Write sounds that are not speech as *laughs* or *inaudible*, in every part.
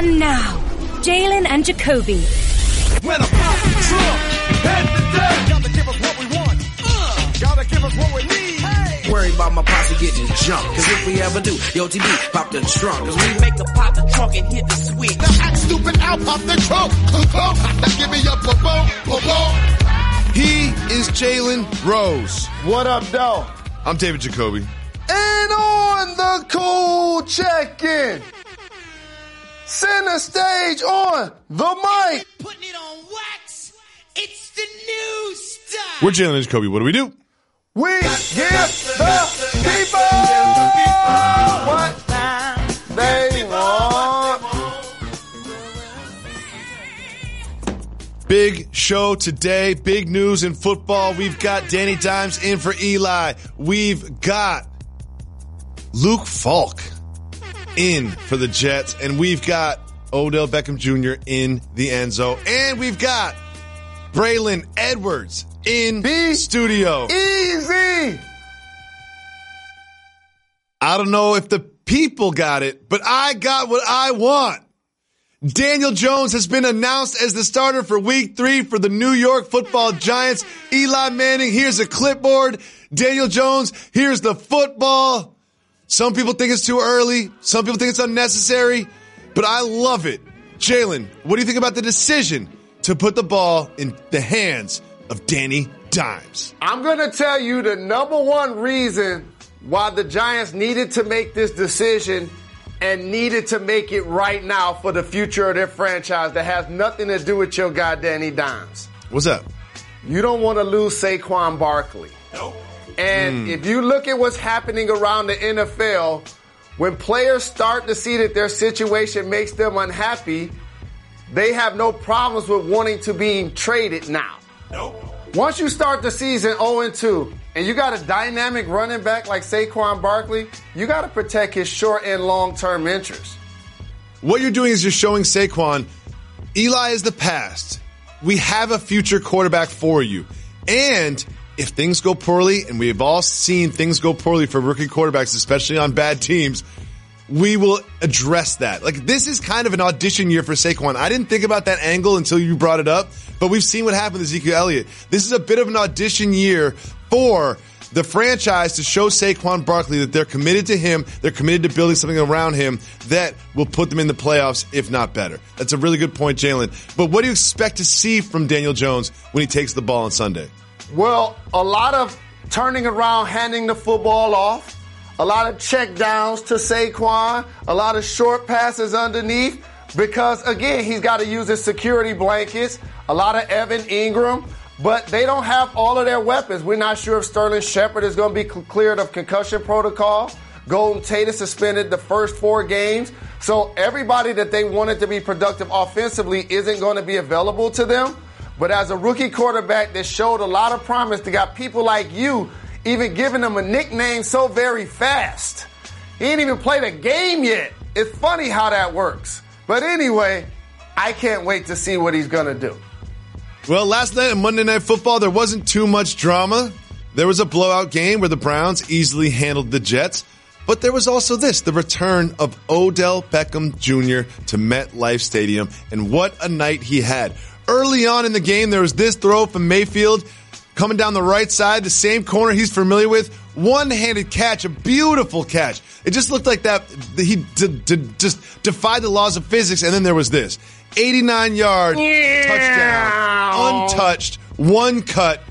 And now, Jalen and Jacoby. When I pop the trunk, head to death. Gotta give us what we want. Uh, gotta give us what we need. Hey. Worry about my posse getting jumped. Cause if we ever do, yo TB, pop the trunk. Cause we make a pop the trunk and hit the switch. Now act stupid, I'll pop the trunk. now give me a boom, boom, boom. He is Jalen Rose. What up, though? I'm David Jacoby. And on the cool check-in. Center stage on the mic. Putting it on wax. It's the new style. We're Jalen and Jacoby. What do we do? We give the people what they want. Big show today. Big news in football. We've got Danny Dimes in for Eli. We've got Luke Falk in for the Jets. And we've got Odell Beckham Jr. in the end zone. And we've got Braylon Edwards in Be studio. Easy. I don't know if the people got it, but I got what I want. Daniel Jones has been announced as the starter for week three for the New York football giants. Eli Manning, here's a clipboard. Daniel Jones, here's the football. Some people think it's too early. Some people think it's unnecessary, but I love it. Jalen, what do you think about the decision to put the ball in the hands of Danny Dimes? I'm going to tell you the number one reason why the Giants needed to make this decision and needed to make it right now for the future of their franchise that has nothing to do with your guy Danny Dimes. What's up? You don't want to lose Saquon Barkley. Nope. And mm. if you look at what's happening around the NFL, when players start to see that their situation makes them unhappy, they have no problems with wanting to be traded now. Nope. Once you start the season 0 2, and you got a dynamic running back like Saquon Barkley, you got to protect his short and long term interests. What you're doing is you're showing Saquon, Eli is the past. We have a future quarterback for you. And if things go poorly, and we have all seen things go poorly for rookie quarterbacks, especially on bad teams, we will address that. Like this is kind of an audition year for Saquon. I didn't think about that angle until you brought it up, but we've seen what happened to Ezekiel Elliott. This is a bit of an audition year for the franchise to show Saquon Barkley that they're committed to him, they're committed to building something around him that will put them in the playoffs, if not better. That's a really good point, Jalen. But what do you expect to see from Daniel Jones when he takes the ball on Sunday? Well, a lot of turning around, handing the football off, a lot of check downs to Saquon, a lot of short passes underneath, because again, he's got to use his security blankets, a lot of Evan Engram, but they don't have all of their weapons. We're not sure if Sterling Shepard is going to be cleared of concussion protocol. Golden Tate is suspended the first four games. So everybody that they wanted to be productive offensively isn't going to be available to them. But as a rookie quarterback that showed a lot of promise, to got people like you even giving him a nickname so very fast. He ain't even played a game yet. It's funny how that works. But anyway, I can't wait to see what he's going to do. Well, last night on Monday Night Football, there wasn't too much drama. There was a blowout game where the Browns easily handled the Jets. But there was also this the return of Odell Beckham Jr. to MetLife Stadium. And what a night he had. Early on in the game, there was this throw from Mayfield coming down the right side, the same corner he's familiar with. One handed catch, a beautiful catch. It just looked like that he d- d- just defied the laws of physics. And then there was this 89 yard touchdown, untouched, one cut.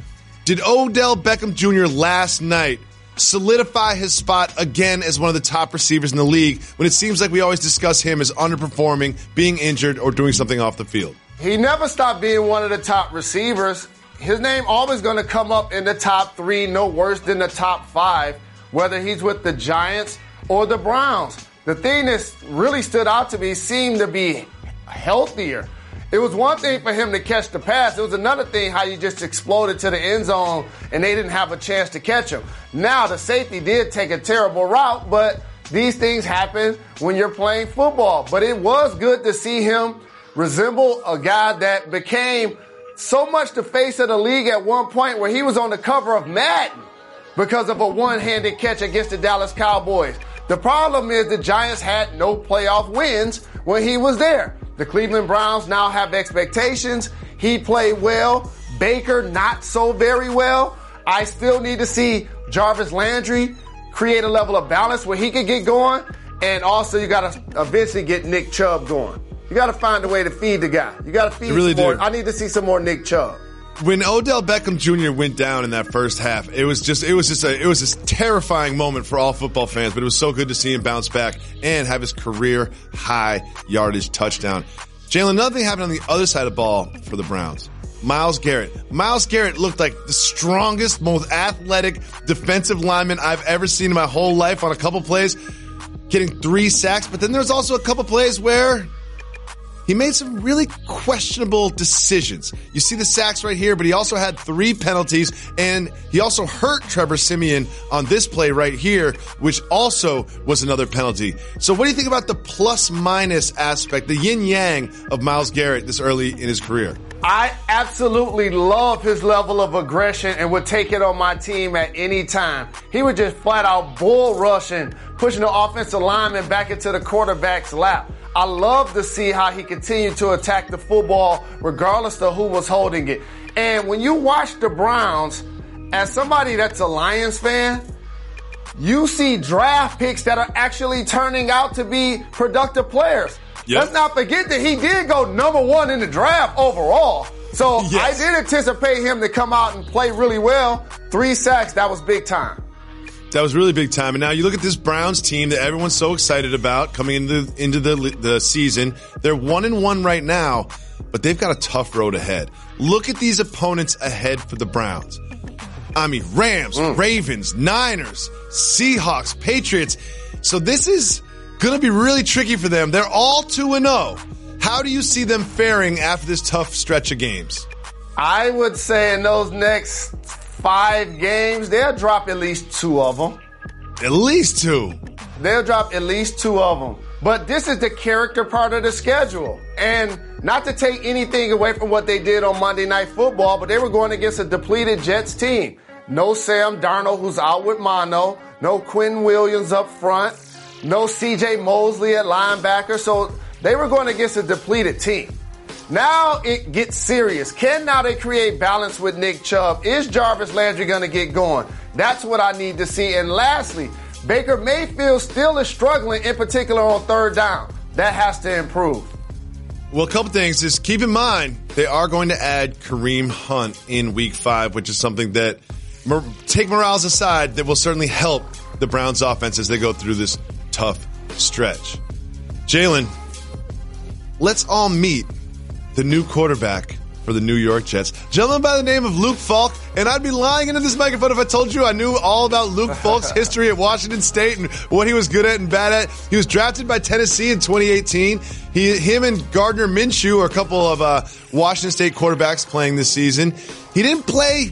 Did Odell Beckham Jr. last night solidify his spot again as one of the top receivers in the league when it seems like we always discuss him as underperforming, being injured, or doing something off the field? He never stopped being one of the top receivers. His name always going to come up in the top three, no worse than the top five, whether he's with the Giants or the Browns. The thing that really stood out to me seemed to be healthier. It was one thing for him to catch the pass. It was another thing how you just exploded to the end zone and they didn't have a chance to catch him. Now the safety did take a terrible route, but these things happen when you're playing football. But it was good to see him resemble a guy that became so much the face of the league at one point where he was on the cover of Madden because of a one-handed catch against the Dallas Cowboys. The problem is the Giants had no playoff wins when he was there. The Cleveland Browns now have expectations. He played well. Baker, not so very well. I still need to see Jarvis Landry create a level of balance where he can get going. And also, you got to eventually get Nick Chubb going. You got to find a way to feed the guy. You got to feed You really some more. do. I need to see some more Nick Chubb. when Odell Beckham Jr. went down in that first half, it was just it was just a it was a terrifying moment for all football fans. But it was so good to see him bounce back and have his career high yardage touchdown. Jalen, another thing happened on the other side of the ball for the Browns. Myles Garrett. Myles Garrett looked like the strongest, most athletic defensive lineman I've ever seen in my whole life on a couple plays, getting three sacks. But then there's also a couple plays where he made some really questionable decisions. You see the sacks right here, but he also had three penalties and he also hurt Trevor Siemian on this play right here, which also was another penalty. So what do you think about the plus minus aspect, the yin yang of Myles Garrett this early in his career? I absolutely love his level of aggression and would take it on my team at any time. He would just flat out bull rushing, pushing the offensive lineman back into the quarterback's lap. I love to see how he continued to attack the football regardless of who was holding it. And when you watch the Browns, as somebody that's a Lions fan, you see draft picks that are actually turning out to be productive players. Yep. Let's not forget that he did go number one in the draft overall. So *laughs* Yes. I did anticipate him to come out and play really well. Three sacks, that was big time. That was really big time. And now you look at this Browns team that everyone's so excited about coming into into the the season. They're one and one right now, but they've got a tough road ahead. Look at these opponents ahead for the Browns. I mean, Rams, mm. Ravens, Niners, Seahawks, Patriots. So this is going to be really tricky for them. They're all 2 and 0. How do you see them faring after this tough stretch of games? I would say in those next five games, they'll drop at least two of them. At least two. They'll drop at least two of them. But this is the character part of the schedule. And not to take anything away from what they did on Monday Night Football, but they were going against a depleted Jets team. No Sam Darnold, who's out with mono. No Quinn Williams up front. No CJ Mosley at linebacker. So they were going against a depleted team. Now it gets serious. Can now they create balance with Nick Chubb? Is Jarvis Landry going to get going? That's what I need to see. And lastly, Baker Mayfield still is struggling, in particular on third down. That has to improve. Well, a couple things. Just keep in mind they are going to add Kareem Hunt in Week Five, which is something that take morales aside that will certainly help the Browns' offense as they go through this tough stretch. Jalen, let's all meet the new quarterback for the New York Jets, gentleman by the name of Luke Falk. And I'd be lying into this microphone if I told you I knew all about Luke Falk's *laughs* history at Washington State and what he was good at and bad at. He was drafted by Tennessee in 2018. He, him and Gardner Minshew are a couple of uh, Washington State quarterbacks playing this season. He didn't play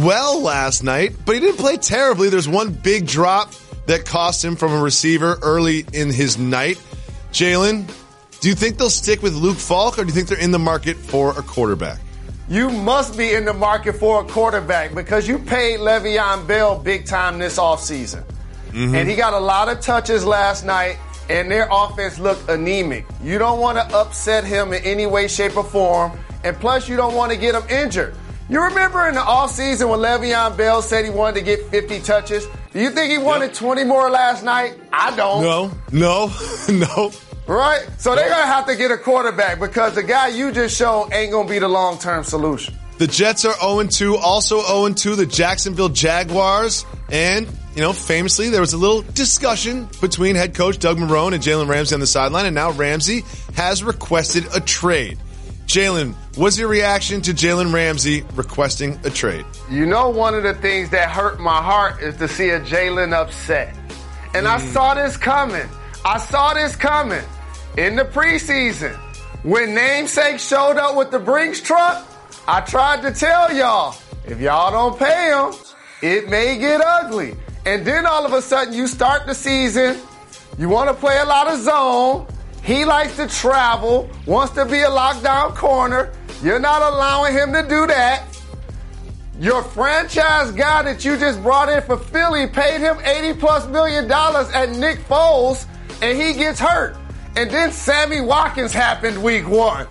well last night, but he didn't play terribly. There's one big drop that cost him from a receiver early in his night. Jalen, do you think they'll stick with Luke Falk or do you think they're in the market for a quarterback? You must be in the market for a quarterback because you paid Le'Veon Bell big time this offseason. Mm-hmm. And he got a lot of touches last night, and their offense looked anemic. You don't want to upset him in any way, shape, or form. And plus, you don't want to get him injured. You remember in the offseason when Le'Veon Bell said he wanted to get 50 touches? Do you think he wanted 20 more last night? I don't. No, no, *laughs* no. Right? So they're going to have to get a quarterback because the guy you just showed ain't going to be the long term solution. The Jets are 0-2, also 0-2 the Jacksonville Jaguars. And, you know, famously, there was a little discussion between head coach Doug Marrone and Jalen Ramsey on the sideline, and now Ramsey has requested a trade. Jalen, what's your reaction to Jalen Ramsey requesting a trade? You know, one of the things that hurt my heart is to see a Jalen upset. And I mm. saw this coming. I saw this coming in the preseason. When Namesake showed up with the Brinks truck, I tried to tell y'all, if y'all don't pay him, it may get ugly. And then all of a sudden, you start the season, you want to play a lot of zone. He likes to travel, wants to be a lockdown corner. You're not allowing him to do that. Your franchise guy that you just brought in for Philly paid him 80 plus million dollars at Nick Foles, and he gets hurt. And then Sammy Watkins happened week one.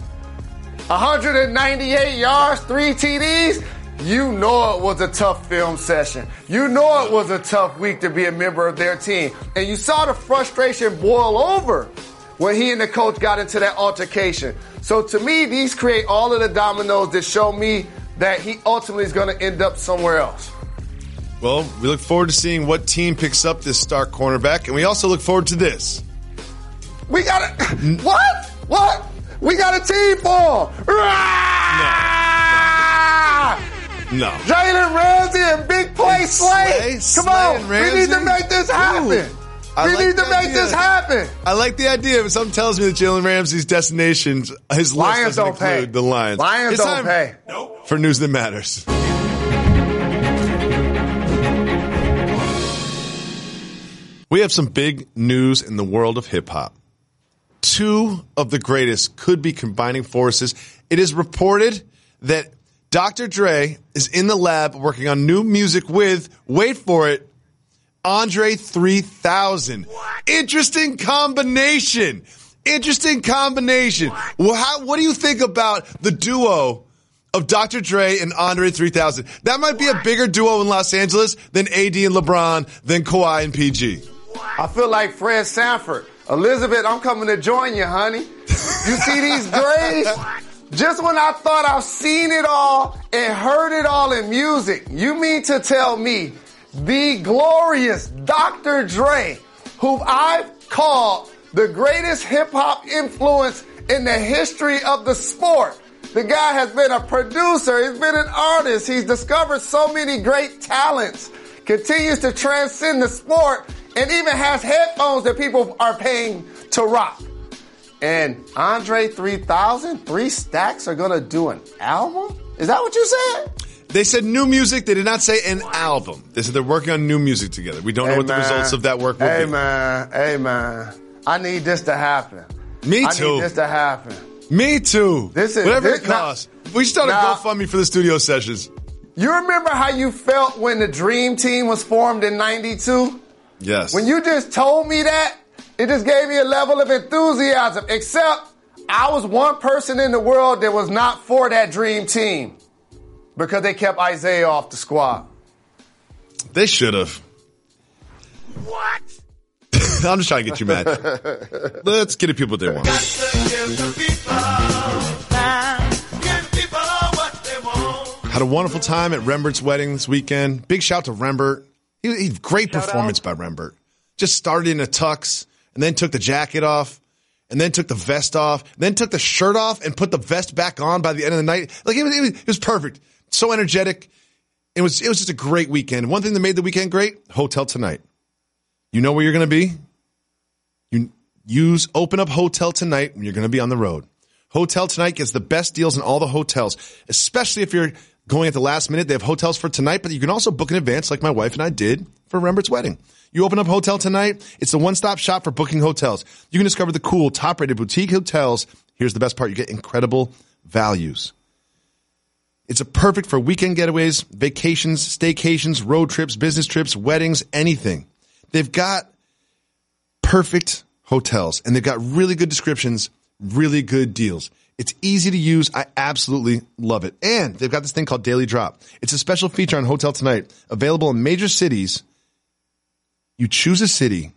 198 yards, three TDs. You know it was a tough film session. You know it was a tough week to be a member of their team. And you saw the frustration boil over when he and the coach got into that altercation. So to me, these create all of the dominoes that show me that he ultimately is going to end up somewhere else. Well, we look forward to seeing what team picks up this star cornerback, and we also look forward to this. We got a what? What? We got a team for him. No. Jalen Ramsey and Big Play Slay. Slay, Come on, Slay we need to make this happen. Ooh, I we like need to make idea. this happen. I like the idea, but something tells me that Jalen Ramsey's destination, his list Lions doesn't don't pay. include the Lions. Lions It's don't pay. For news that matters. We have some big news in the world of hip hop. Two of the greatest could be combining forces. It is reported that Dr. Dre is in the lab working on new music with, wait for it, Andre 3000. Interesting combination. Interesting combination. Well, how, what do you think about the duo of Dr. Dre and Andre 3000? That might be a bigger duo in Los Angeles than AD and LeBron, than Kawhi and PG. I feel like Fred Sanford. Elizabeth, I'm coming to join you, honey. You see these *laughs* grays? Just when I thought I've seen it all and heard it all in music, you mean to tell me the glorious Dr. Dre, who I've called the greatest hip hop influence in the history of the sport. The guy has been a producer, he's been an artist, he's discovered so many great talents, continues to transcend the sport, and even has headphones that people are paying to rock. And Andre 3000, three stacks are gonna do an album? Is that what you said? They said new music. They did not say an album. They said they're working on new music together. We don't know Hey, what the results of that work will Hey be. man, hey man. I need this to happen. Me I too. need this to happen. Me too. This is- Whatever this- it costs. we should start a now- GoFundMe for the studio sessions. You remember how you felt when the Dream Team was formed in 92? Yes. When you just told me that, it just gave me a level of enthusiasm. Except I was one person in the world that was not for that dream team because they kept Isaiah off the squad. they should have. What? *laughs* I'm just trying to get you mad. Let's get the people what they want. Give the people time. Give people what they want. Had a wonderful time at Rembert's wedding this weekend. Big shout to Rembert. He, he great performance by Rembert. Just started in a tux and then took the jacket off and then took the vest off, then took the shirt off and put the vest back on by the end of the night. Like it was, it was, it was perfect. So energetic. It was, it was just a great weekend. One thing that made the weekend great, Hotel Tonight. You know where you're going to be? You use open up Hotel Tonight when you're going to be on the road. Hotel Tonight gets the best deals in all the hotels, especially if you're going at the last minute. They have hotels for tonight, but you can also book in advance like my wife and I did for Rembert's wedding. You open up Hotel Tonight. It's the one-stop shop for booking hotels. You can discover the cool, top-rated boutique hotels. Here's the best part. You get incredible values. It's a perfect for weekend getaways, vacations, staycations, road trips, business trips, weddings, anything. They've got perfect hotels and they've got really good descriptions, really good deals. It's easy to use. I absolutely love it. And they've got this thing called Daily Drop. It's a special feature on Hotel Tonight, available in major cities. You choose a city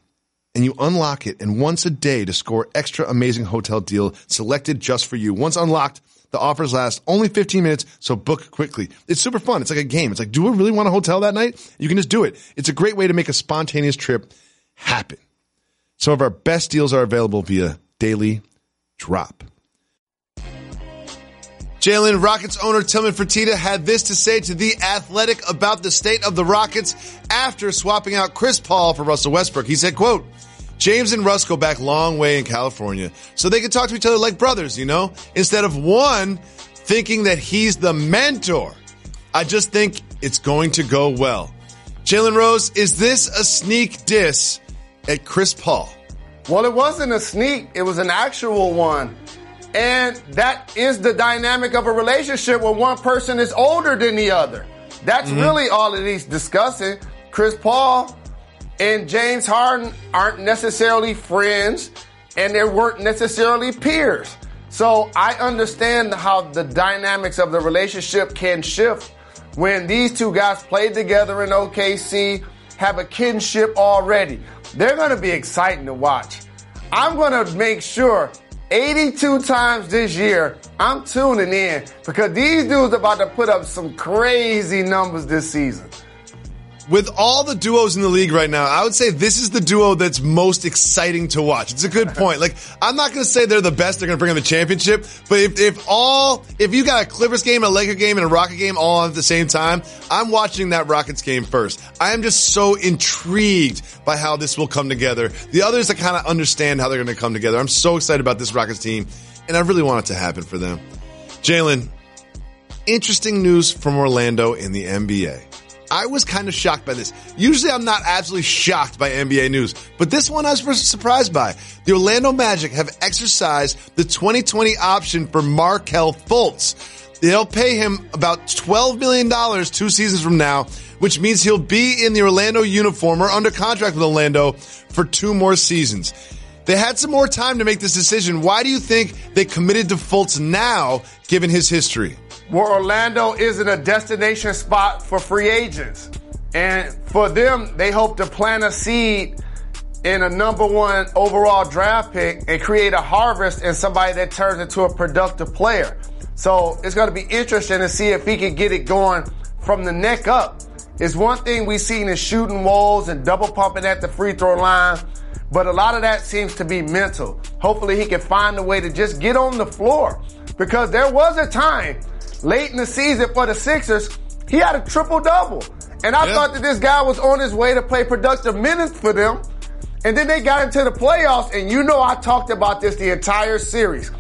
and you unlock it and once a day to score extra amazing hotel deal selected just for you. Once unlocked, the offers last only 15 minutes, so book quickly. It's super fun. It's like a game. It's like, do we really want a hotel that night? You can just do it. It's a great way to make a spontaneous trip happen. Some of our best deals are available via Daily Drop. Jalen Rockets owner Tillman Fertitta had this to say to The Athletic about the state of the Rockets after swapping out Chris Paul for Russell Westbrook. He said, quote, James and Russ go back long way in California, so they can talk to each other like brothers, you know, instead of one thinking that he's the mentor. I just think it's going to go well. Jalen Rose, is this a sneak diss at Chris Paul? Well, it wasn't a sneak, it was an actual one. And that is the dynamic of a relationship where one person is older than the other. That's mm-hmm. really all that he's discussing. Chris Paul and James Harden aren't necessarily friends and they weren't necessarily peers. So I understand how the dynamics of the relationship can shift when these two guys played together in OKC, have a kinship already. They're going to be exciting to watch. I'm going to make sure 82 times this year I'm tuning in because these dudes are about to put up some crazy numbers this season. With all the duos in the league right now, I would say this is the duo that's most exciting to watch. It's a good point. Like, I'm not going to say they're the best. They're going to bring them the championship. But if, if all, if you got a Clippers game, a Laker game, and a Rocket game all at the same time, I'm watching that Rockets game first. I am just so intrigued by how this will come together. The others, I kind of understand how they're going to come together. I'm so excited about this Rockets team, and I really want it to happen for them. Jalen, interesting news from Orlando in the NBA. I was kind of shocked by this. Usually I'm not absolutely shocked by NBA news, but this one I was surprised by. The Orlando Magic have exercised the 2020 option for Markelle Fultz. They'll pay him about $12 million two seasons from now, which means he'll be in the Orlando uniform or under contract with Orlando for two more seasons. They had some more time to make this decision. Why do you think they committed to Fultz now, given his history? Where Orlando isn't a destination spot for free agents. And for them, they hope to plant a seed in a number one overall draft pick and create a harvest in somebody that turns into a productive player. So it's going to be interesting to see if he can get it going from the neck up. It's one thing we've seen is shooting walls and double pumping at the free throw line, but a lot of that seems to be mental. Hopefully he can find a way to just get on the floor because there was a time late in the season for the Sixers, he had a triple double. And I Yeah. thought that this guy was on his way to play productive minutes for them. And then they got into the playoffs, and you know I talked about this the entire series.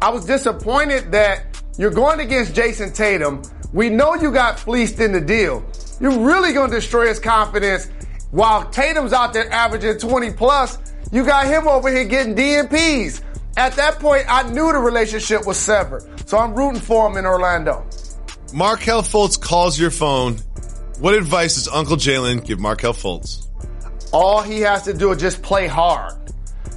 I was disappointed that you're going against Jayson Tatum. We know you got fleeced in the deal. You're really going to destroy his confidence. While Tatum's out there averaging 20 plus, you got him over here getting DNPs. At that point, I knew the relationship was severed. So I'm rooting for him in Orlando. Markelle Fultz calls your phone. What advice does Uncle Jalen give Markelle Fultz? All he has to do is just play hard.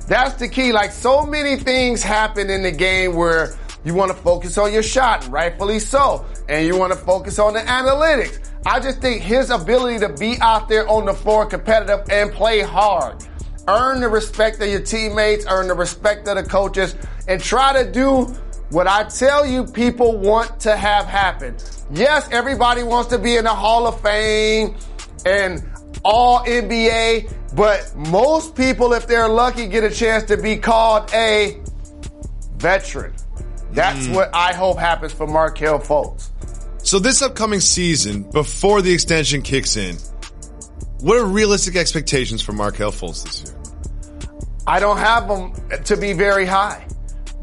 That's the key. Like so many things happen in the game where you want to focus on your shot, rightfully so, and you want to focus on the analytics. I just think his ability to be out there on the floor competitive and play hard, earn the respect of your teammates, earn the respect of the coaches, and try to do what I tell you people want to have happen. Yes, everybody wants to be in the Hall of Fame and all NBA, but most people, if they're lucky, get a chance to be called a veteran. That's hmm. what I hope happens for Markelle Fultz. So this upcoming season, before the extension kicks in, what are realistic expectations for Markelle Fultz this year? I don't have them to be very high.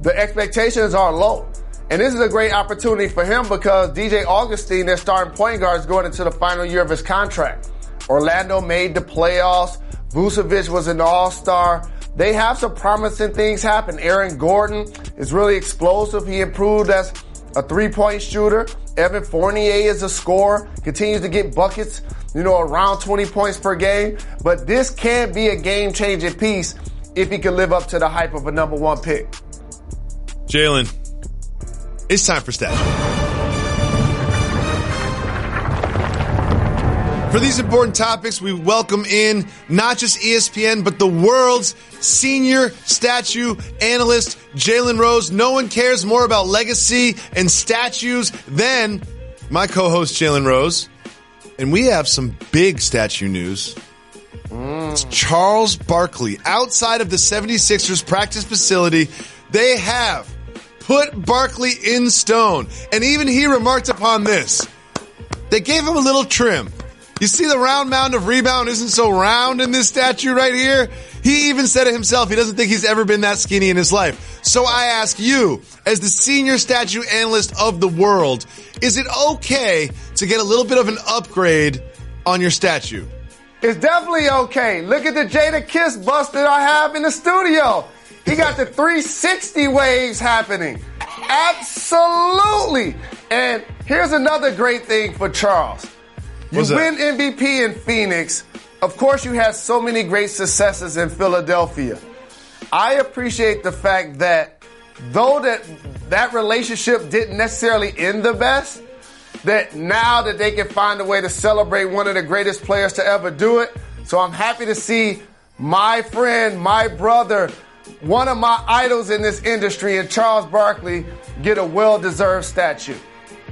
The expectations are low. And this is a great opportunity for him because DJ Augustin, their starting point guard, is going into the final year of his contract. Orlando made the playoffs. Vucevic was an all-star. They have some promising things happen. Aaron Gordon is really explosive. He improved as a three-point shooter. Evan Fournier is a scorer, continues to get buckets, you know, around 20 points per game. But this can be a game-changing piece if he can live up to the hype of a number one pick. Jalen, it's time for stat. For these important topics, we welcome in not just ESPN, but the world's senior statue analyst, Jalen Rose. No one cares more about legacy and statues than my co-host, Jalen Rose. And we have some big statue news. It's Charles Barkley. Outside of the 76ers practice facility, they have put Barkley in stone. And even he remarked upon this. They gave him a little trim. You see the round mound of rebound isn't so round in this statue right here? He even said it himself. He doesn't think he's ever been that skinny in his life. So I ask you, as the senior statue analyst of the world, is it okay to get a little bit of an upgrade on your statue? It's definitely okay. Look at the Jadakiss bust that I have in the studio. He got the 360 waves happening. Absolutely. And here's another great thing for Charles. You What's that? win MVP in Phoenix. Of course, you had so many great successes in Philadelphia. I appreciate the fact that though that that relationship didn't necessarily end the best, that now that they can find a way to celebrate one of the greatest players to ever do it. So I'm happy to see my friend, my brother, one of my idols in this industry, and Charles Barkley, get a well-deserved statue.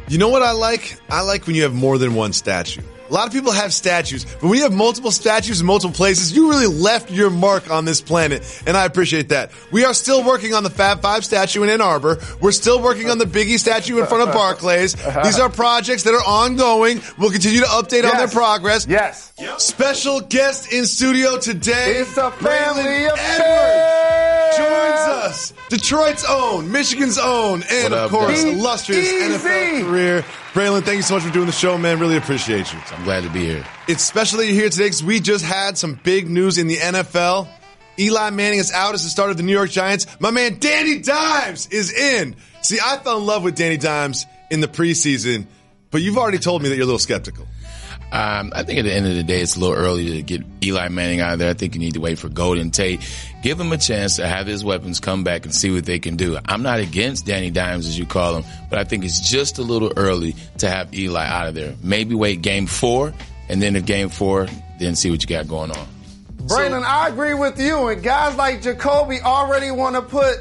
You know what I like? I like when you have more than one statue. A lot of people have statues, but when you have multiple statues in multiple places, you really left your mark on this planet, and I appreciate that. We are still working on the Fab Five statue in Ann Arbor. We're still working on the Biggie statue in front of Barclays. *laughs* These are projects that are ongoing. We'll continue to update on their progress. Yes. Special guest in studio today. It's a family Braylon affair. Edwards joins us. Detroit's own, Michigan's own, and What of course, Dave? illustrious Easy. NFL career. Braylon, thank you so much for doing the show, man. Really appreciate you. I'm glad to be here. It's special that you're here today because we just had some big news in the NFL. Eli Manning is out as the starter of the New York Giants. My man Danny Dimes is in. See, I fell in love with Danny Dimes in the preseason, but you've already told me that you're a little skeptical. Um, I think at the end of the day, it's a little early to get Eli Manning out of there. I think you need to wait for Golden Tate. Give him a chance to have his weapons come back and see what they can do. I'm not against Danny Dimes, as you call him, but I think it's just a little early to have Eli out of there. Maybe wait game four, and then if game four, then see what you got going on. Braylon, I agree with you. And guys like Jacoby already want to put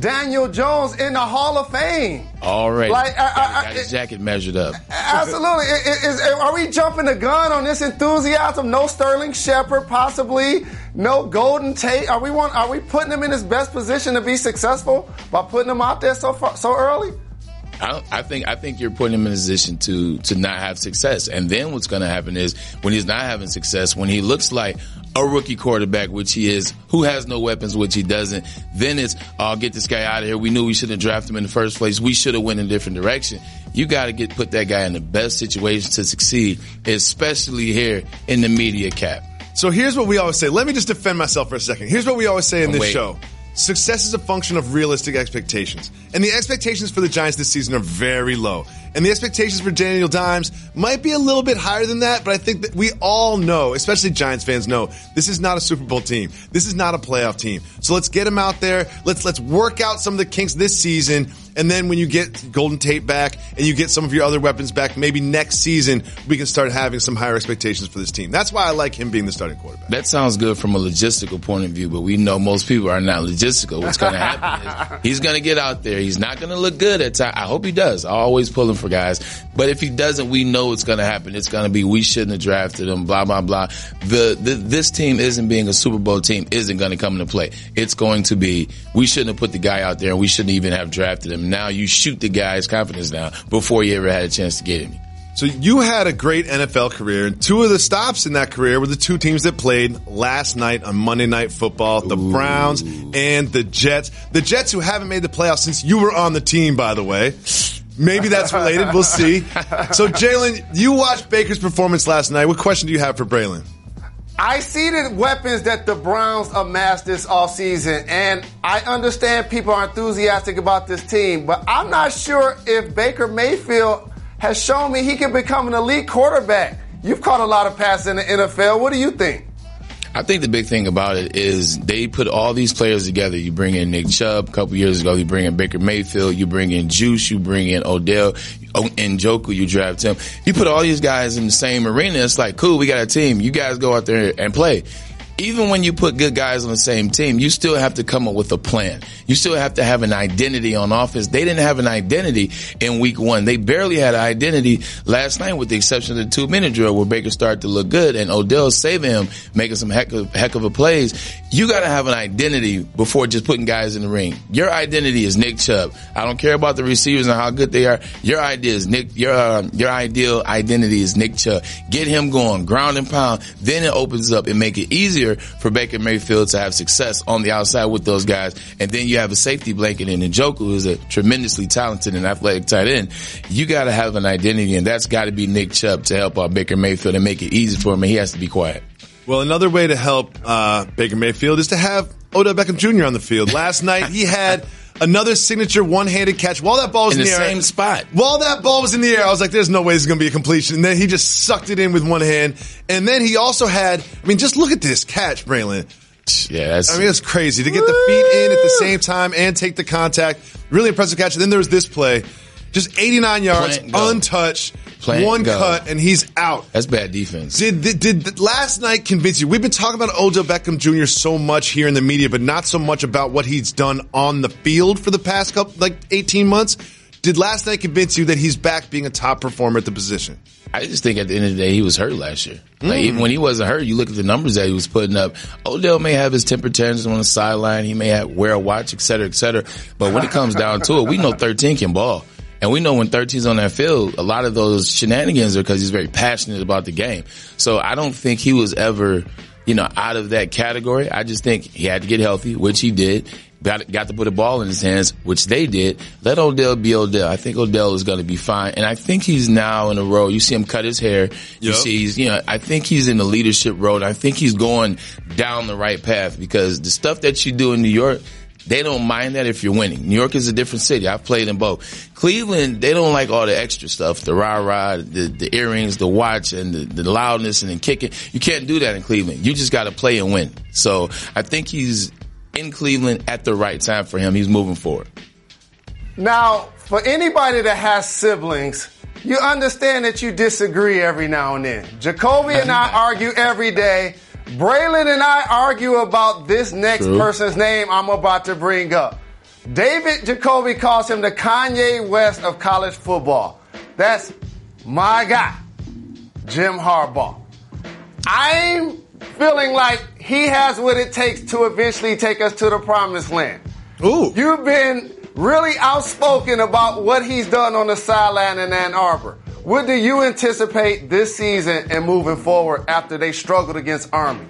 Daniel Jones in the Hall of Fame. Already. Like, I- I- got, I- his jacket measured up. *laughs* Absolutely. I- I- is- are we jumping the gun on this enthusiasm? No Sterling Shepard, possibly. No Golden Tate. Are we want? Are we putting him in his best position to be successful by putting him out there so far, so early? I, don't, I think I think you're putting him in a position to to not have success, and then what's going to happen is when he's not having success, when he looks like a rookie quarterback, which he is, who has no weapons, which he doesn't, then it's oh get this guy out of here. We knew we shouldn't have drafted him in the first place. We should have went in a different direction. You got to get put that guy in the best situation to succeed, especially here in the media cap. So here's what we always say. Let me just defend myself for a second. Here's what we always say in this waiting. show. Success is a function of realistic expectations. And the expectations for the Giants this season are very low. And the expectations for Daniel Dimes might be a little bit higher than that, but I think that we all know, especially Giants fans know, this is not a Super Bowl team. This is not a playoff team. So let's get him out there. Let's let's work out some of the kinks this season. And then when you get Golden Tate back and you get some of your other weapons back, maybe next season we can start having some higher expectations for this team. That's why I like him being the starting quarterback. That sounds good from a logistical point of view, but we know most people are not logistical. What's going to happen is he's going to get out there. He's not going to look good at time. I hope he does. I always pull him for guys. But if he doesn't, we know it's going to happen. It's going to be we shouldn't have drafted him. Blah blah blah. The, the this team isn't being a Super Bowl team. Isn't going to come into play. It's going to be we shouldn't have put the guy out there, and we shouldn't even have drafted him. Now you shoot the guy's confidence down before you ever had a chance to get him. So you had a great NFL career, and two of the stops in that career were the two teams that played last night on Monday Night Football: the Browns and the Jets. The Jets, who haven't made the playoffs since you were on the team, by the way. Maybe that's related. We'll see. So, Jalen, you watched Baker's performance last night. What question do you have for Braylon? I see the weapons that the Browns amassed this offseason, and I understand people are enthusiastic about this team, but I'm not sure if Baker Mayfield has shown me he can become an elite quarterback. You've caught a lot of passes in the NFL. What do you think? I think the big thing about it is they put all these players together. You bring in Nick Chubb a couple years ago. You bring in Baker Mayfield. You bring in Juice. You bring in Odell. Oh, and Joku, you draft him. You put all these guys in the same arena. It's like, cool, we got a team. You guys go out there and play. Even when you put good guys on the same team, you still have to come up with a plan. You still have to have an identity on offense. They didn't have an identity in week one. They barely had an identity last night with the exception of the two minute drill where Baker started to look good and Odell saving him, making some heck of, heck of a plays. You gotta have an identity before just putting guys in the ring. Your identity is Nick Chubb. I don't care about the receivers and how good they are. Your idea is Nick, your, uh, your ideal identity is Nick Chubb. Get him going, ground and pound. Then it opens up and make it easier for Baker Mayfield to have success on the outside with those guys. And then you have a safety blanket in Njoku, who's a tremendously talented and athletic tight end. You got to have an identity, and that's got to be Nick Chubb to help out Baker Mayfield and make it easy for him. And he has to be quiet. Well, another way to help uh, Baker Mayfield is to have Odell Beckham Jr. on the field. Last night he had Another signature one-handed catch while that ball was In in, the the, air. same spot. While that ball was in the air, I was like, "There's no way this is going to be a completion." And then he just sucked it in with one hand. And then he also had, I mean, just look at this catch, Braylon. Yeah, that's, I mean, it's crazy to get the feet in at the same time and take the contact. Really impressive catch. And then there was this play, just 89 yards, untouched, One go. cut, and he's out. that's bad defense. Did, did did last night convince you? We've been talking about Odell Beckham Jr. so much here in the media, but not so much about what he's done on the field for the past couple like 18 months. Did last night convince you that he's back being a top performer at the position? I just think at the end of the day, he was hurt last year. Like even mm. when he wasn't hurt, you look at the numbers that he was putting up. Odell may have his temper tantrums on the sideline. He may have wear a watch, et cetera, et cetera. But when it comes down to it, we know 13 can ball. And we know when 13's on that field, a lot of those shenanigans are because he's very passionate about the game. So I don't think he was ever, you know, out of that category. I just think he had to get healthy, which he did. Got, got to put a ball in his hands, which they did. Let Odell be Odell. I think Odell is going to be fine. And I think he's now in a role. You see him cut his hair. You Yep. see he's, you know, I think he's in the leadership road. I think he's going down the right path because the stuff that you do in New York, they don't mind that if you're winning. New York is a different city. I've played in both. Cleveland, they don't like all the extra stuff, the rah rah, the, the earrings, the watch, and the, the loudness and the kicking. You can't do that in Cleveland. You just got to play and win. So I think he's in Cleveland at the right time for him. He's moving forward. Now, for anybody that has siblings, you understand that you disagree every now and then. Jacoby and I *laughs* argue every day. Braylon and I argue about this next True. person's name I'm about to bring up. David Jacoby calls him the Kanye West of college football. That's my guy, Jim Harbaugh. I'm feeling like he has what it takes to eventually take us to the promised land. Ooh. You've been really outspoken about what he's done on the sideline in Ann Arbor. What do you anticipate this season and moving forward after they struggled against Army?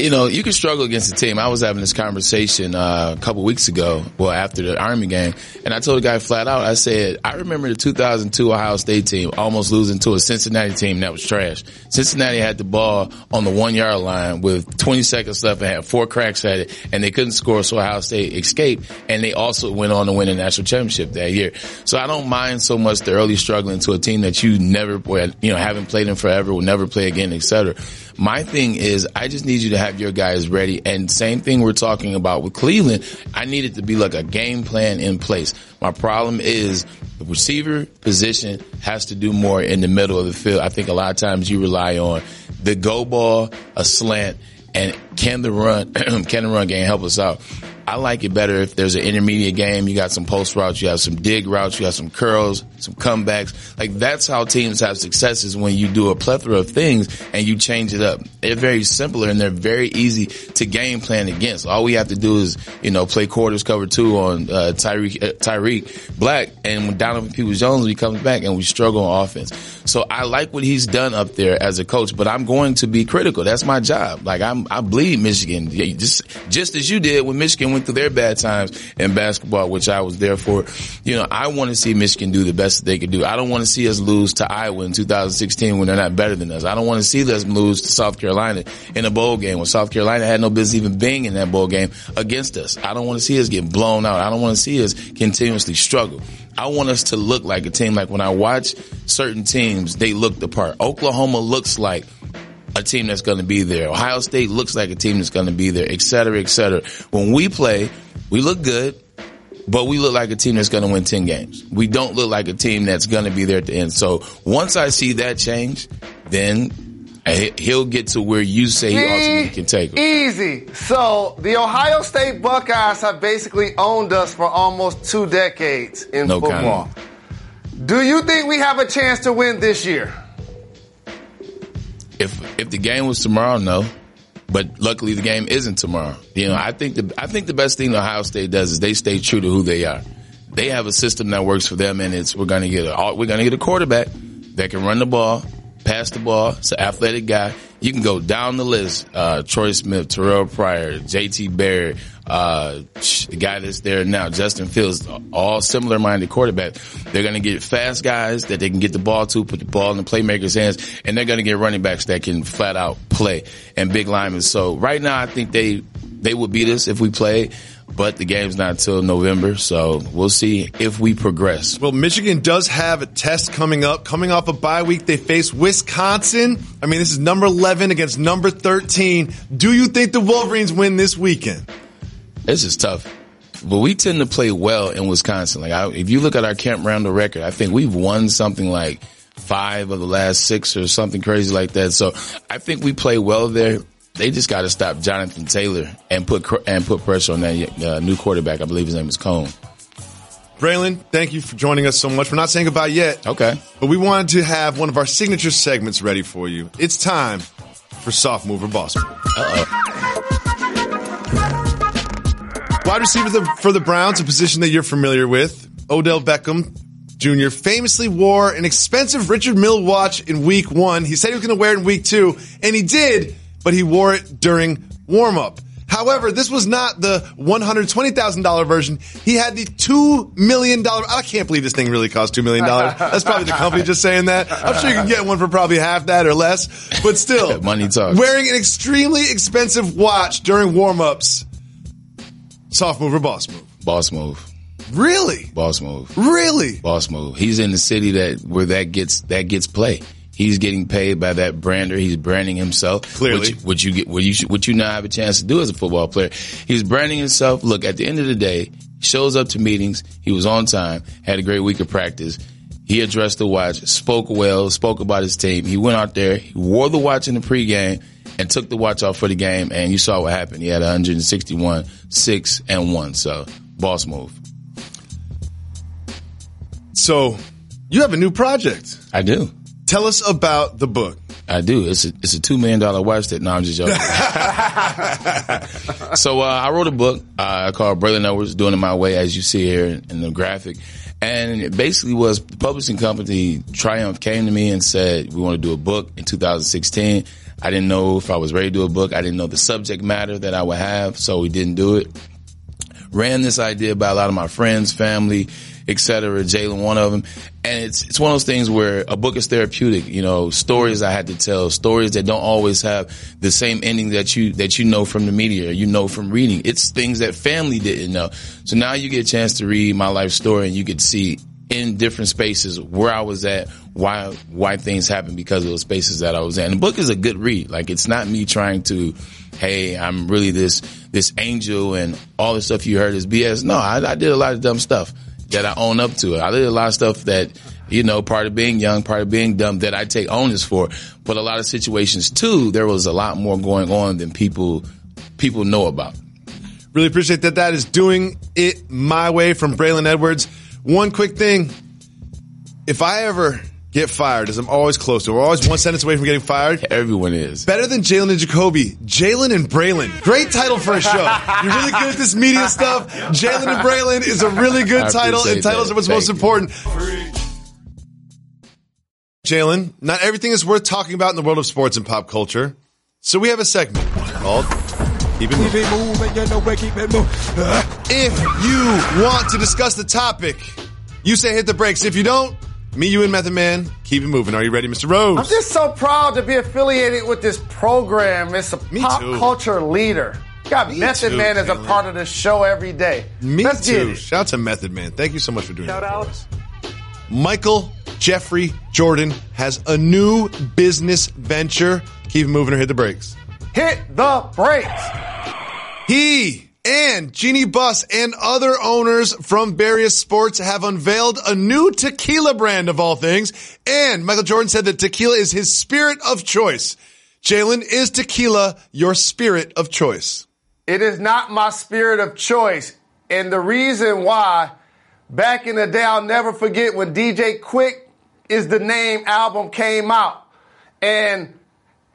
You know, you can struggle against a team. I was having this conversation uh, a couple weeks ago, well, after the Army game, and I told the guy flat out, I said, I remember the 2002 Ohio State team almost losing to a Cincinnati team that was trash. Cincinnati had the ball on the one yard line with 20 seconds left and had four cracks at it, and they couldn't score, so Ohio State escaped, and they also went on to win a national championship that year. So I don't mind so much the early struggling to a team that you never, you know, haven't played in forever, will never play again, etc. My thing is, I just need you to have your guys ready. And same thing we're talking about with Cleveland. I need it to be like a game plan in place. My problem is the receiver position has to do more in the middle of the field. I think a lot of times you rely on the go ball, a slant, and can the run, *clears throat* can the run game help us out? I like it better if there's an intermediate game. You got some post routes, you have some dig routes, you have some curls, some comebacks. Like that's how teams have successes when you do a plethora of things and you change it up. They're very simpler and they're very easy to game plan against. All we have to do is, you know, play quarters cover two on uh, Tyreek uh, Tarik Black, and when Donovan Peoples Jones he comes back and we struggle on offense. So I like what he's done up there as a coach, but I'm going to be critical. That's my job. Like I'm, I bleed Michigan just just as you did when Michigan went through their bad times in basketball, which I was there for. You know, I want to see Michigan do the best they could do. I don't want to see us lose to Iowa in 2016 when they're not better than us. I don't want to see us lose to South Carolina in a bowl game when South Carolina had no business even being in that bowl game against us. I don't want to see us get blown out. I don't want to see us continuously struggle. I want us to look like a team. Like when I watch certain teams, they look the part. Oklahoma looks like a team that's going to be there. Ohio State looks like a team that's going to be there, et cetera, et cetera. When we play, we look good, but we look like a team that's going to win 10 games. We don't look like a team that's going to be there at the end. So once I see that change, then he- he'll get to where you say he ultimately can take it. Easy. So the Ohio State Buckeyes have basically owned us for almost two decades in No football. Do you think we have a chance to win this year? If the game was tomorrow, no. But luckily, the game isn't tomorrow. You know, I think the I think the best thing Ohio State does is they stay true to who they are. They have a system that works for them, and it's we're going to get a we're going to get a quarterback that can run the ball, pass the ball. It's an athletic guy. You can go down the list: uh, Troy Smith, Terrelle Pryor, J.T. Barrett, uh, the guy that's there now, Justin Fields. All similar-minded quarterback. They're going to get fast guys that they can get the ball to, put the ball in the playmaker's hands, and they're going to get running backs that can flat out play and big linemen. So right now, I think they they would beat us if we played. But the game's not until November, so we'll see if we progress. Well, Michigan does have a test coming up. Coming off a bye week, they face Wisconsin. I mean, this is number 11 against number 13. Do you think the Wolverines win this weekend? This is tough. But we tend to play well in Wisconsin. Like, I, if you look at our Camp Randall record, I think we've won something like five of the last six or something crazy like that. So I think we play well there. They just got to stop Jonathan Taylor and put and put pressure on that uh, new quarterback. I believe his name is Coan. Braylon, thank you for joining us so much. We're not saying goodbye yet. Okay. But we wanted to have one of our signature segments ready for you. It's time for Soft Mover Boss. Uh-oh. Wide receiver for the Browns, a position that you're familiar with. Odell Beckham Jr. famously wore an expensive Richard Mille watch in week one. He said he was going to wear it in week two, and he did, but he wore it during warm up. However, this was not the $120,000 version. He had the $2 million. I can't believe this thing really cost $2 million. *laughs* That's probably the company just saying that. I'm sure you can get one for probably half that or less, but still. *laughs* Money talks. Wearing an extremely expensive watch during warm ups. Soft move or boss move? Boss move. Really? Boss move. Really? Boss move. He's in the city that where that gets that gets play. He's getting paid by that brander. He's branding himself. Clearly. What you, you get, what you, should- what you now have a chance to do as a football player. He's branding himself. Look, at the end of the day, shows up to meetings. He was on time, had a great week of practice. He addressed the watch, spoke well, spoke about his team. He went out there, he wore the watch in the pregame and took the watch off for the game. And you saw what happened. He had 161, six and one. So boss move. So, you have a new project. I do. Tell us about the book. I do. It's a, it's a two million dollar watch that. No, I'm just joking. *laughs* so uh, I wrote a book uh, called Braylon Edwards, Doing It My Way, as you see here in, the graphic. And it basically was the publishing company Triumph came to me and said we want to do a book in 2016. I didn't know if I was ready to do a book. I didn't know the subject matter that I would have, so we didn't do it. Ran this idea by a lot of my friends, family, etc. Jalen, one of them, and it's it's one of those things where a book is therapeutic. You know, stories I had to tell, stories that don't always have the same ending that you that you know from the media, you know from reading. It's things that family didn't know. So now you get a chance to read my life story, and you could see in different spaces where I was at, why why things happened because of those spaces that I was in. The book is a good read. Like it's not me trying to, hey, I'm really this this angel and all the stuff you heard is BS. No, I, I did a lot of dumb stuff that I own up to it. I did a lot of stuff that you know, part of being young, part of being dumb that I take onus for. But a lot of situations too, there was a lot more going on than people people know about. Really appreciate that. That is doing it my way from Braylon Edwards. One quick thing. If I ever get fired, as I'm always close to, we're always one sentence away from getting fired. Everyone is. Better than Jalen and Jacoby, Jalen and Braylon. Great title for a show. *laughs* You're really good at this media stuff. Jalen and Braylon is a really good I title, and titles that. are what's Thank most you. important. Jalen, not everything is worth talking about in the world of sports and pop culture. So we have a segment called Keep It Moving. Keep it moving, you know keep it moving. If you want to discuss the topic, you say hit the brakes. If you don't, me, you, and Method Man, keep it moving. Are you ready, Mr. Rose? I'm just so proud to be affiliated with this program. It's a Me pop too. culture leader. Got Me Method too, Man as a Jalen. part of the show every day. Me Let's too. Shout out to Method Man. Thank you so much for doing Shout that. Shout out. Us. Michael Jeffrey Jordan has a new business venture. Keep it moving or hit the brakes. Hit the brakes. He and Jeannie Buss and other owners from various sports have unveiled a new tequila brand of all things. And Michael Jordan said that tequila is his spirit of choice. Jalen, is tequila your spirit of choice? It is not my spirit of choice. And the reason why, back in the day, I'll never forget when DJ Quik is the name album came out. And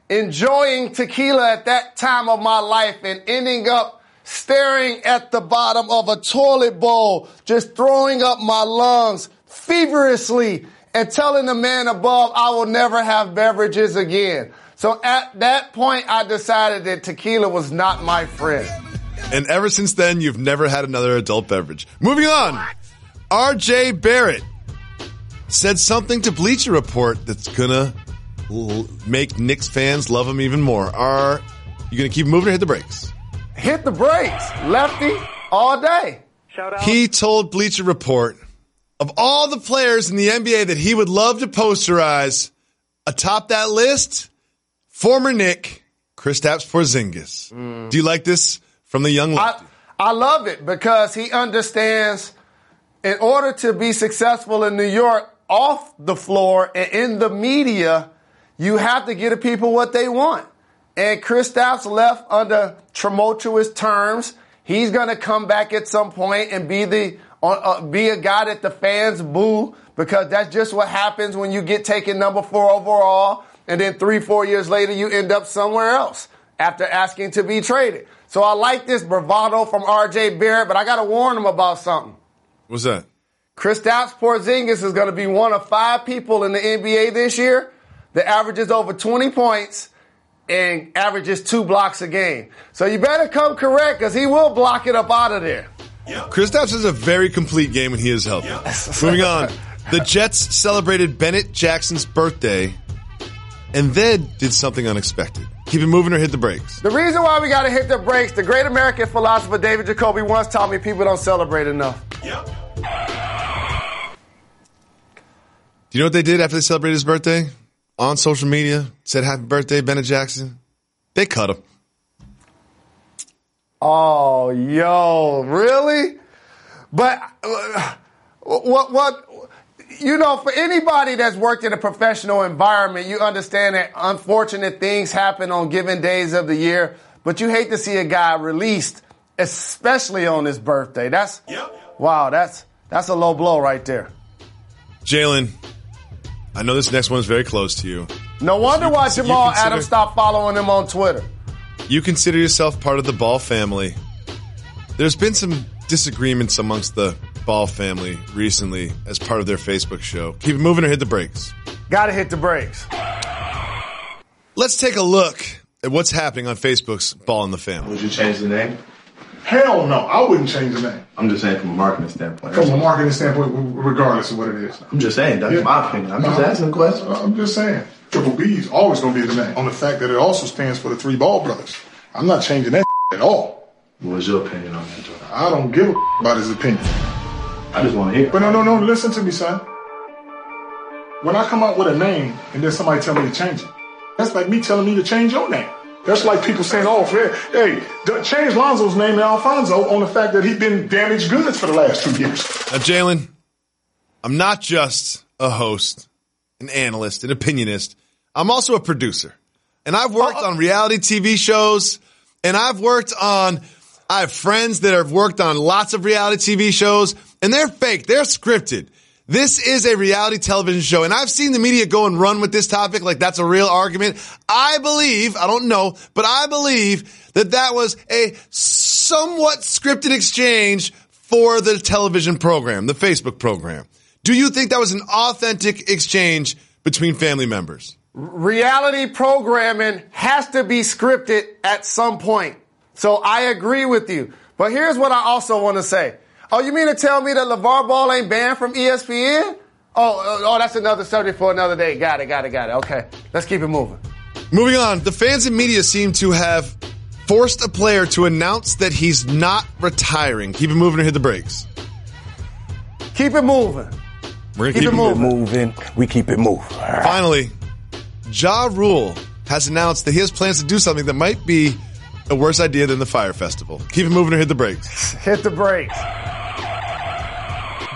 enjoying tequila at that time of my life and ending up staring at the bottom of a toilet bowl, just throwing up my lungs feverishly and telling the man above I will never have beverages again. So at that point, I decided that tequila was not my friend. And ever since then, you've never had another adult beverage. Moving on. RJ Barrett said something to Bleacher Report that's gonna l- make Knicks fans love him even more. Are you gonna keep moving or hit the brakes? Hit the brakes, lefty. all day. Shout out. He told Bleacher Report of all the players in the NBA that he would love to posterize, atop that list, former Knick, Kristaps Porzingis. Mm. Do you like this from the young I, lefty? I love it because he understands in order to be successful in New York off the floor and in the media, you have to give the people what they want. And Kristaps left under tumultuous terms. He's going to come back at some point and be the uh, uh, be a guy that the fans boo because that's just what happens when you get taken number four overall, and then three, four years later you end up somewhere else after asking to be traded. So I like this bravado from R.J. Barrett, but I got to warn him about something. What's that? Kristaps Porzingis is going to be one of five people in the NBA this year that averages over 20 points and averages two blocks a game. So you better come correct because he will block it up out of there. Kristaps has a very complete game when he is healthy. *laughs* Moving on. The Jets celebrated Bennett Jackson's birthday and then did something unexpected. Keep it moving or hit the brakes. The reason why we got to hit the brakes, the great American philosopher David Jacoby once taught me people don't celebrate enough. Yep. Do you know what they did after they celebrated his birthday? On social media, said happy birthday, Bennett Jackson. They cut him. Oh, yo, really? But uh, what what you know, for anybody that's worked in a professional environment, you understand that unfortunate things happen on given days of the year, but you hate to see a guy released, especially on his birthday. That's wow, that's that's a low blow right there. Jalen, I know this next one is very close to you. No wonder You why consider- Jamal you consider- Adams stopped following him on Twitter. You consider yourself part of the Ball family. There's been some disagreements amongst the Ball family recently as part of their Facebook show. Keep it moving or hit the brakes. Got to hit the brakes. Let's take a look at what's happening on Facebook's Ball in the Family. Would you change the name? Hell no, I wouldn't change the name. I'm just saying from a marketing standpoint. From a marketing standpoint, regardless of what it is. I'm just saying, that's Yeah. my opinion. I'm just Uh, asking a question. I'm just saying. Triple B is always going to be the name. On the fact that it also stands for the three ball brothers. I'm not changing that *laughs* at all. What's your opinion on that, Joe? I don't give a about his opinion. I just want to hear. But no, no, no. Listen to me, son. When I come out with a name and then somebody tell me to change it, that's like me telling me to change your name. That's like people saying, "Oh, Fred, hey, change Lonzo's name to Alfonso on the fact that he's been damaged goods for the last two years." Now, Jalen, I'm not just a host, an analyst, an opinionist. I'm also a producer. And I've worked on reality TV shows, and I've worked on, I have friends that have worked on lots of reality TV shows, and they're fake. They're scripted. This is a reality television show, and I've seen the media go and run with this topic like that's a real argument. I believe, I don't know, but I believe that that was a somewhat scripted exchange for the television program, the Facebook program. Do you think that was an authentic exchange between family members? reality programming has to be scripted at some point. So I agree with you. But here's what I also want to say. Oh, you mean to tell me that LeVar Ball ain't banned from ESPN? Oh, oh, oh, that's another subject for another day. Got it, got it, got it. Okay, let's keep it moving. Moving on, the fans and media seem to have forced a player to announce that he's not retiring. Keep it moving or hit the brakes. Keep it moving. We're gonna Keep keep, it moving. moving. We keep it moving. Finally, Ja Rule has announced that he has plans to do something that might be a worse idea than the Fire Festival. Keep it moving or hit the brakes. Hit the brakes.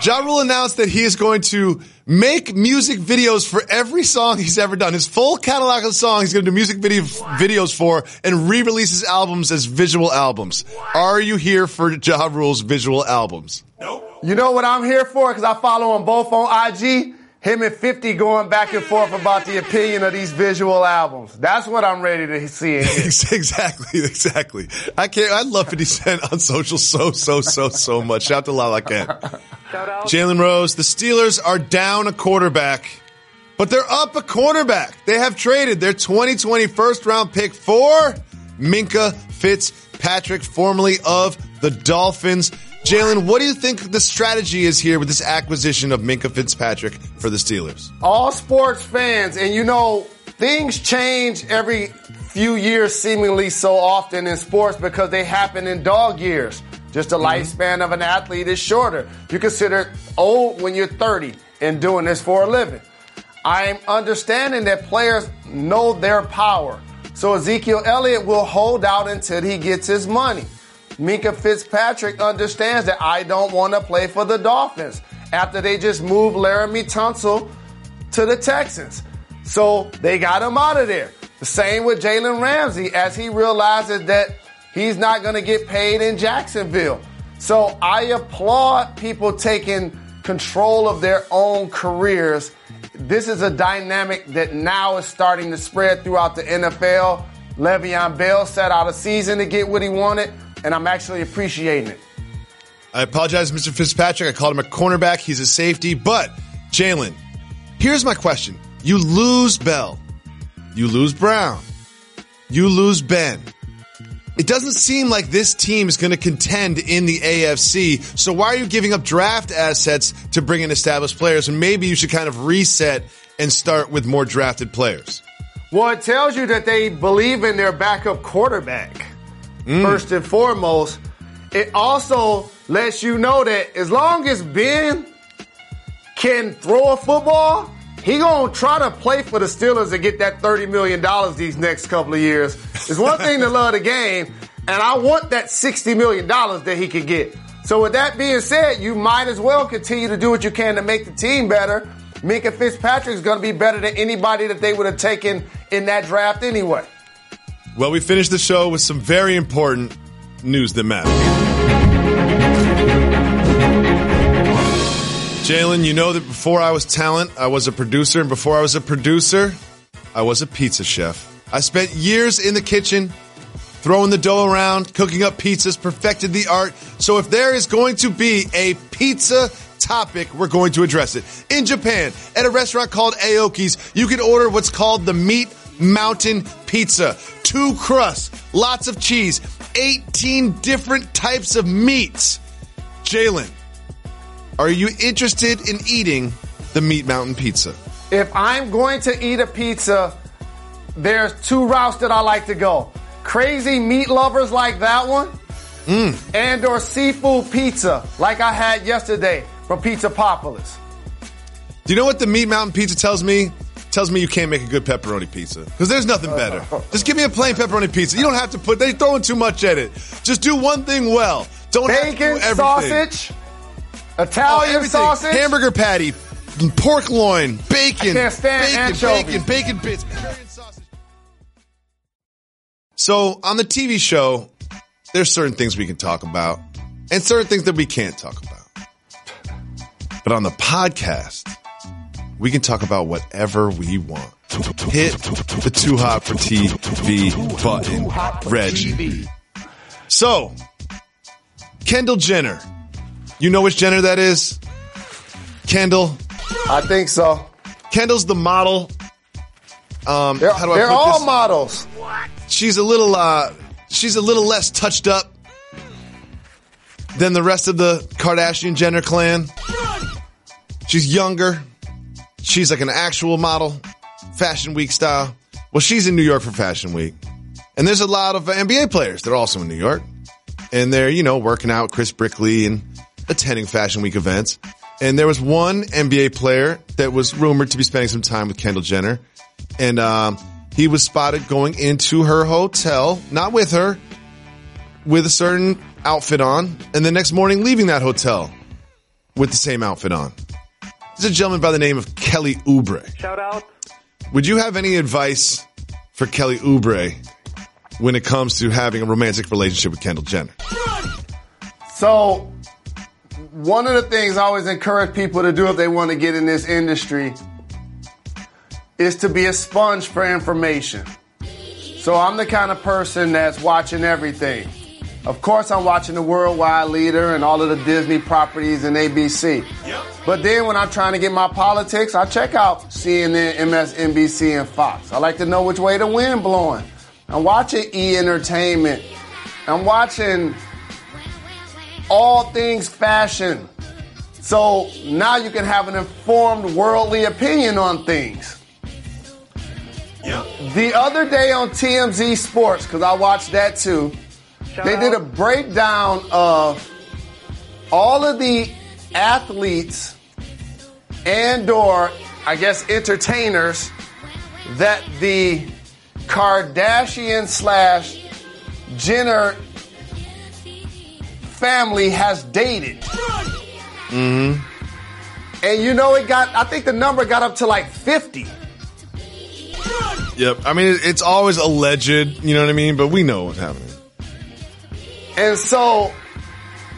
Ja Rule announced that he is going to make music videos for every song he's ever done. His full catalog of songs he's going to do music video, videos for and re-release his albums as visual albums. Are you here for Ja Rule's visual albums? Nope. You know what I'm here for? Because I follow him both on IG. Him and 50 going back and forth about the opinion of these visual albums. That's what I'm ready to see. *laughs* exactly, exactly. I can't. I love 50 Cent on social so, so, so, so much. Shout out to Lala Kent. Jalen Rose, the Steelers are down a quarterback, but they're up a cornerback. They have traded their 2020 first round pick for Minkah Fitzpatrick, formerly of the Dolphins. Jalen, what do you think the strategy is here with this acquisition of Minkah Fitzpatrick for the Steelers? all sports fans, and you know, things change every few years, seemingly so often in sports because they happen in dog years. Just the mm-hmm. lifespan of an athlete is shorter. You consider old when you're 30 and doing this for a living. I'm understanding that players know their power. So Ezekiel Elliott will hold out until he gets his money. Minkah Fitzpatrick understands that I don't want to play for the Dolphins after they just moved Laremy Tunsil to the Texans. So they got him out of there. The same with Jalen Ramsey as he realizes that he's not going to get paid in Jacksonville. So I applaud people taking control of their own careers. This is a dynamic that now is starting to spread throughout the NFL. Le'Veon Bell set out a season to get what he wanted, and I'm actually appreciating it. I apologize, Mr. Fitzpatrick. I called him a cornerback. He's a safety. But, Jalen, here's my question. You lose Bell. You lose Brown. You lose Ben. It doesn't seem like this team is going to contend in the AFC. So why are you giving up draft assets to bring in established players? And maybe you should kind of reset and start with more drafted players. Well, it tells you that they believe in their backup quarterback, Mm. first and foremost. It also lets you know that as long as Ben can throw a football, he gonna try to play for the Steelers and get that $30 million these next couple of years. It's one thing to love the game, and I want that $60 million that he could get. So with that being said, you might as well continue to do what you can to make the team better. Minkah Fitzpatrick is going to be better than anybody that they would have taken in that draft anyway. Well, we finished the show with some very important news that matters. Jalen, you know that before I was talent, I was a producer, and before I was a producer, I was a pizza chef. I spent years in the kitchen, throwing the dough around, cooking up pizzas, perfected the art. So if there is going to be a pizza topic, we're going to address it. In Japan, at a restaurant called Aoki's, you can order what's called the Meat Mountain Pizza. Two crusts, lots of cheese, 18 different types of meats. Jalen, are you interested in eating the Meat Mountain Pizza? If I'm going to eat a pizza, there's two routes that I like to go. Crazy meat lovers like that one, mm. and or seafood pizza like I had yesterday from Pizza Populis. Do you know what the Meat Mountain Pizza tells me? Tells me you can't make a good pepperoni pizza. Because there's nothing better. Just give me a plain pepperoni pizza. You don't have to put, they throwing too much at it. Just do one thing well. Don't have to do Bacon, everything. sausage, Oh, Italian everything. sausage. Hamburger patty, pork loin, bacon, I can't stand bacon, bacon, bacon bits, sausage. So on the TV show, there's certain things we can talk about and certain things that we can't talk about. But on the podcast, we can talk about whatever we want. Hit the too hot for TV button, Reggie. So, Kendall Jenner. You know which Jenner that is? Kendall. I think so. Kendall's the model. Um, They're, how do I they're all this? models. She's a little, uh, she's a little less touched up than the rest of the Kardashian Jenner clan. She's younger. She's like an actual model, Fashion Week style. Well, she's in New York for Fashion Week. And there's a lot of NBA players. They're also in New York. And they're, you know, working out Chris Brickley and attending Fashion Week events. And there was one NBA player that was rumored to be spending some time with Kendall Jenner. And, um, he was spotted going into her hotel, not with her, with a certain outfit on, and the next morning leaving that hotel with the same outfit on. This is a gentleman by the name of Kelly Oubre. Shout out. Would you have any advice for Kelly Oubre when it comes to having a romantic relationship with Kendall Jenner? So, one of the things I always encourage people to do if they want to get in this industry is to be a sponge for information. So, I'm the kind of person that's watching everything. Of course, I'm watching the Worldwide Leader and all of the Disney properties and ABC. But then when I'm trying to get my politics, I check out CNN, MSNBC, and Fox. I like to know which way the wind blowing. I'm watching E Entertainment. I'm watching all things fashion. So now you can have an informed worldly opinion on things. The other day on TMZ Sports, because I watched that too, they did a breakdown of all of the athletes and or I guess entertainers that the Kardashian slash Jenner family has dated. Mm-hmm. And you know it got I think the number got up to like 50. Yep. I mean, it's always alleged, you know what I mean? But we know what's happening. And so,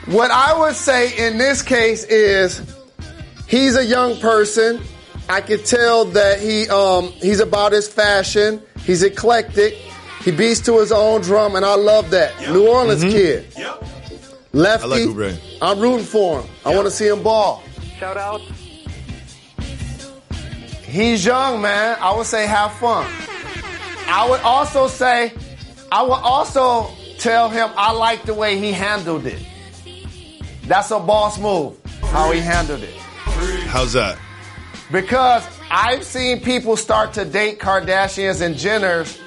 what I would say in this case is, he's a young person. I could tell that he um, he's about his fashion. He's eclectic. He beats to his own drum, and I love that. New Orleans kid. Lefty. I like Oubre. I'm rooting for him. I want to see him ball. Shout out. He's young, man. I would say have fun. I would also say, I would also tell him I like the way he handled it. That's a boss move, how he handled it. How's that? Because I've seen people start to date Kardashians and Jenners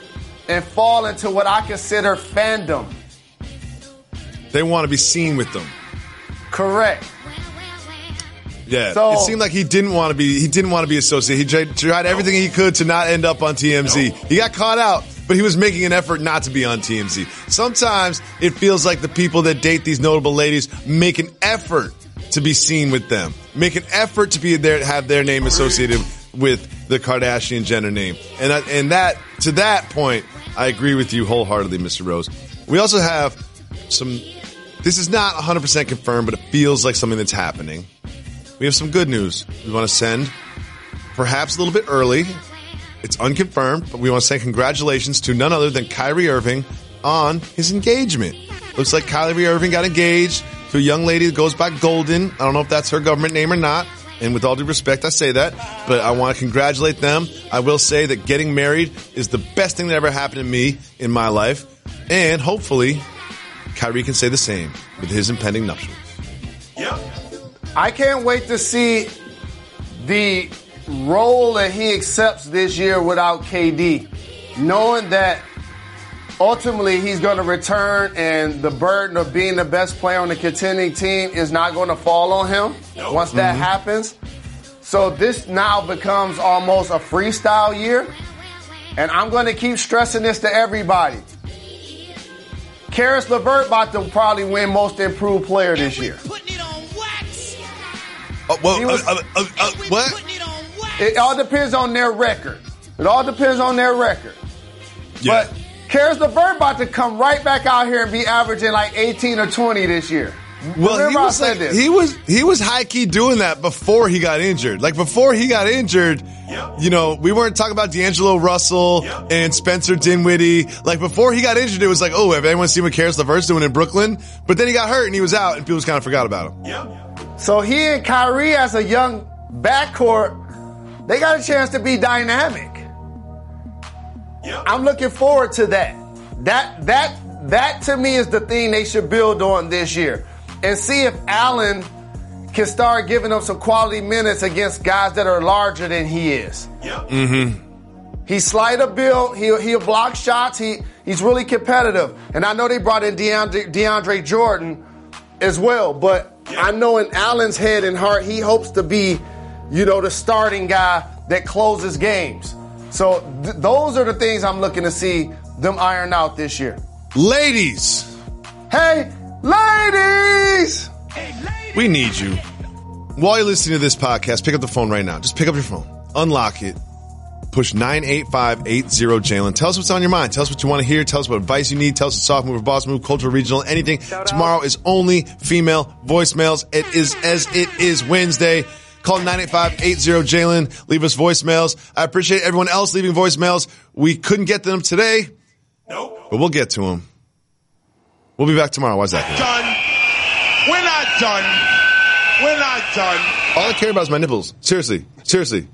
and fall into what I consider fandom. They want to be seen with them. Correct. Yeah. So- it seemed like he didn't want to be. He didn't want to be associated. He tried, tried everything he could to not end up on TMZ. He got caught out, but he was making an effort not to be on TMZ. Sometimes it feels like the people that date these notable ladies make an effort to be seen with them, make an effort to be there, have their name associated with the Kardashian Jenner name, and I, and that to that point, I agree with you wholeheartedly, Mr. Rose. We also have some. This is not 100% confirmed, but it feels like something that's happening. We have some good news. We want to send, perhaps a little bit early. It's unconfirmed, but we want to say congratulations to none other than Kyrie Irving on his engagement. Looks like Kyrie Irving got engaged to a young lady that goes by Golden. I don't know if that's her government name or not. And with all due respect, I say that, but I want to congratulate them. I will say that getting married is the best thing that ever happened to me in my life. And hopefully, Kyrie can say the same with his impending nuptials. I can't wait to see the role that he accepts this year without KD, knowing that ultimately he's going to return and the burden of being the best player on the contending team is not going to fall on him once that happens. So this now becomes almost a freestyle year. And I'm going to keep stressing this to everybody. Caris LeVert about to probably win most improved player this year. Oh, well, He was- uh, uh, uh, uh, what? It all depends on their record. It all depends on their record. But Caris LeVert about to come right back out here and be averaging like 18 or 20 this year. Well, Remember he was said like, this. he was he was high key doing that before he got injured. Like before he got injured, you know, we weren't talking about D'Angelo Russell and Spencer Dinwiddie. Like before he got injured, it was like, oh, have anyone seen what Caris LeVert's doing in Brooklyn? But then he got hurt and he was out, and people just kind of forgot about him. So he and Kyrie as a young backcourt, they got a chance to be dynamic. I'm looking forward to that. That that that to me is the thing they should build on this year. And see if Allen can start giving them some quality minutes against guys that are larger than he is. Mm-hmm. He's slight of build. He'll, he'll block shots. He he's really competitive. And I know they brought in DeAndre, DeAndre Jordan as well. But I know in Allen's head and heart, he hopes to be, you know, the starting guy that closes games. So th- those are the things I'm looking to see them iron out this year. Ladies, Hey, ladies! we need you. While you're listening to this podcast, pick up the phone right now. Just pick up your phone, unlock it, push 98580 Jalen. Tell us what's on your mind. Tell us what you want to hear. Tell us what advice you need. Tell us a soft move a boss move, cultural, regional, anything. Tomorrow is only female voicemails. It is as it is Wednesday. Call 98580 Jalen. Leave us voicemails. I appreciate everyone else leaving voicemails. We couldn't get them today. Nope. But we'll get to them. We'll be back tomorrow. Why's that? Done. We're not done. We're not done. All I care about is my nipples. Seriously. Seriously.